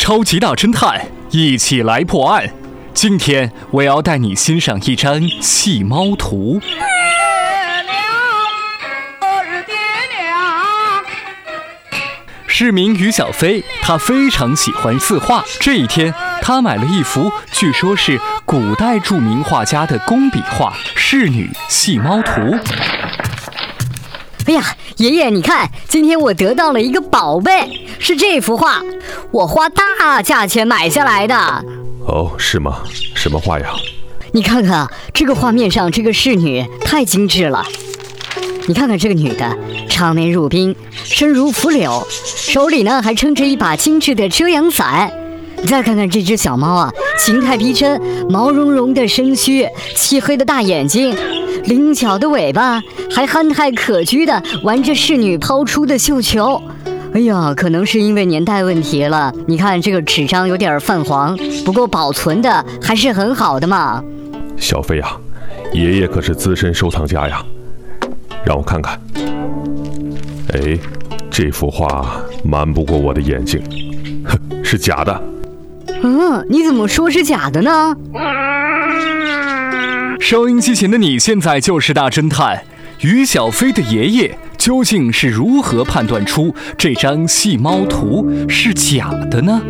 超级大侦探，一起来破案。今天我要带你欣赏一张细猫图。市民于小飞，他非常喜欢字画。这一天，他买了一幅据说是古代著名画家的工笔画《仕女细猫图》。哎呀，爷爷，你看，今天我得到了一个宝贝，是这幅画，我花大价钱买下来的。哦，是吗？什么画呀？你看看这个画面上这个侍女太精致了。你看看这个女的，长眉入鬓，身如拂柳，手里呢还撑着一把精致的遮阳伞。你再看看这只小猫啊，形态逼真，毛茸茸的身躯，漆黑的大眼睛。灵巧的尾巴，还憨态可掬地玩着侍女抛出的绣球。哎呀，可能是因为年代问题了，你看这个纸张有点泛黄，不过保存的还是很好的嘛。小飞啊，爷爷可是资深收藏家呀，让我看看。哎，这幅画瞒不过我的眼睛，哼，是假的。嗯，你怎么说是假的呢？收音机前的你现在就是大侦探，于小飞的爷爷究竟是如何判断出这张细猫图是假的呢？